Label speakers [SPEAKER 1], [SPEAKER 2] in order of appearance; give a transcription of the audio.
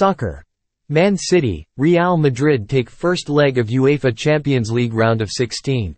[SPEAKER 1] Soccer. Man City, Real Madrid take first leg of UEFA Champions League round of 16.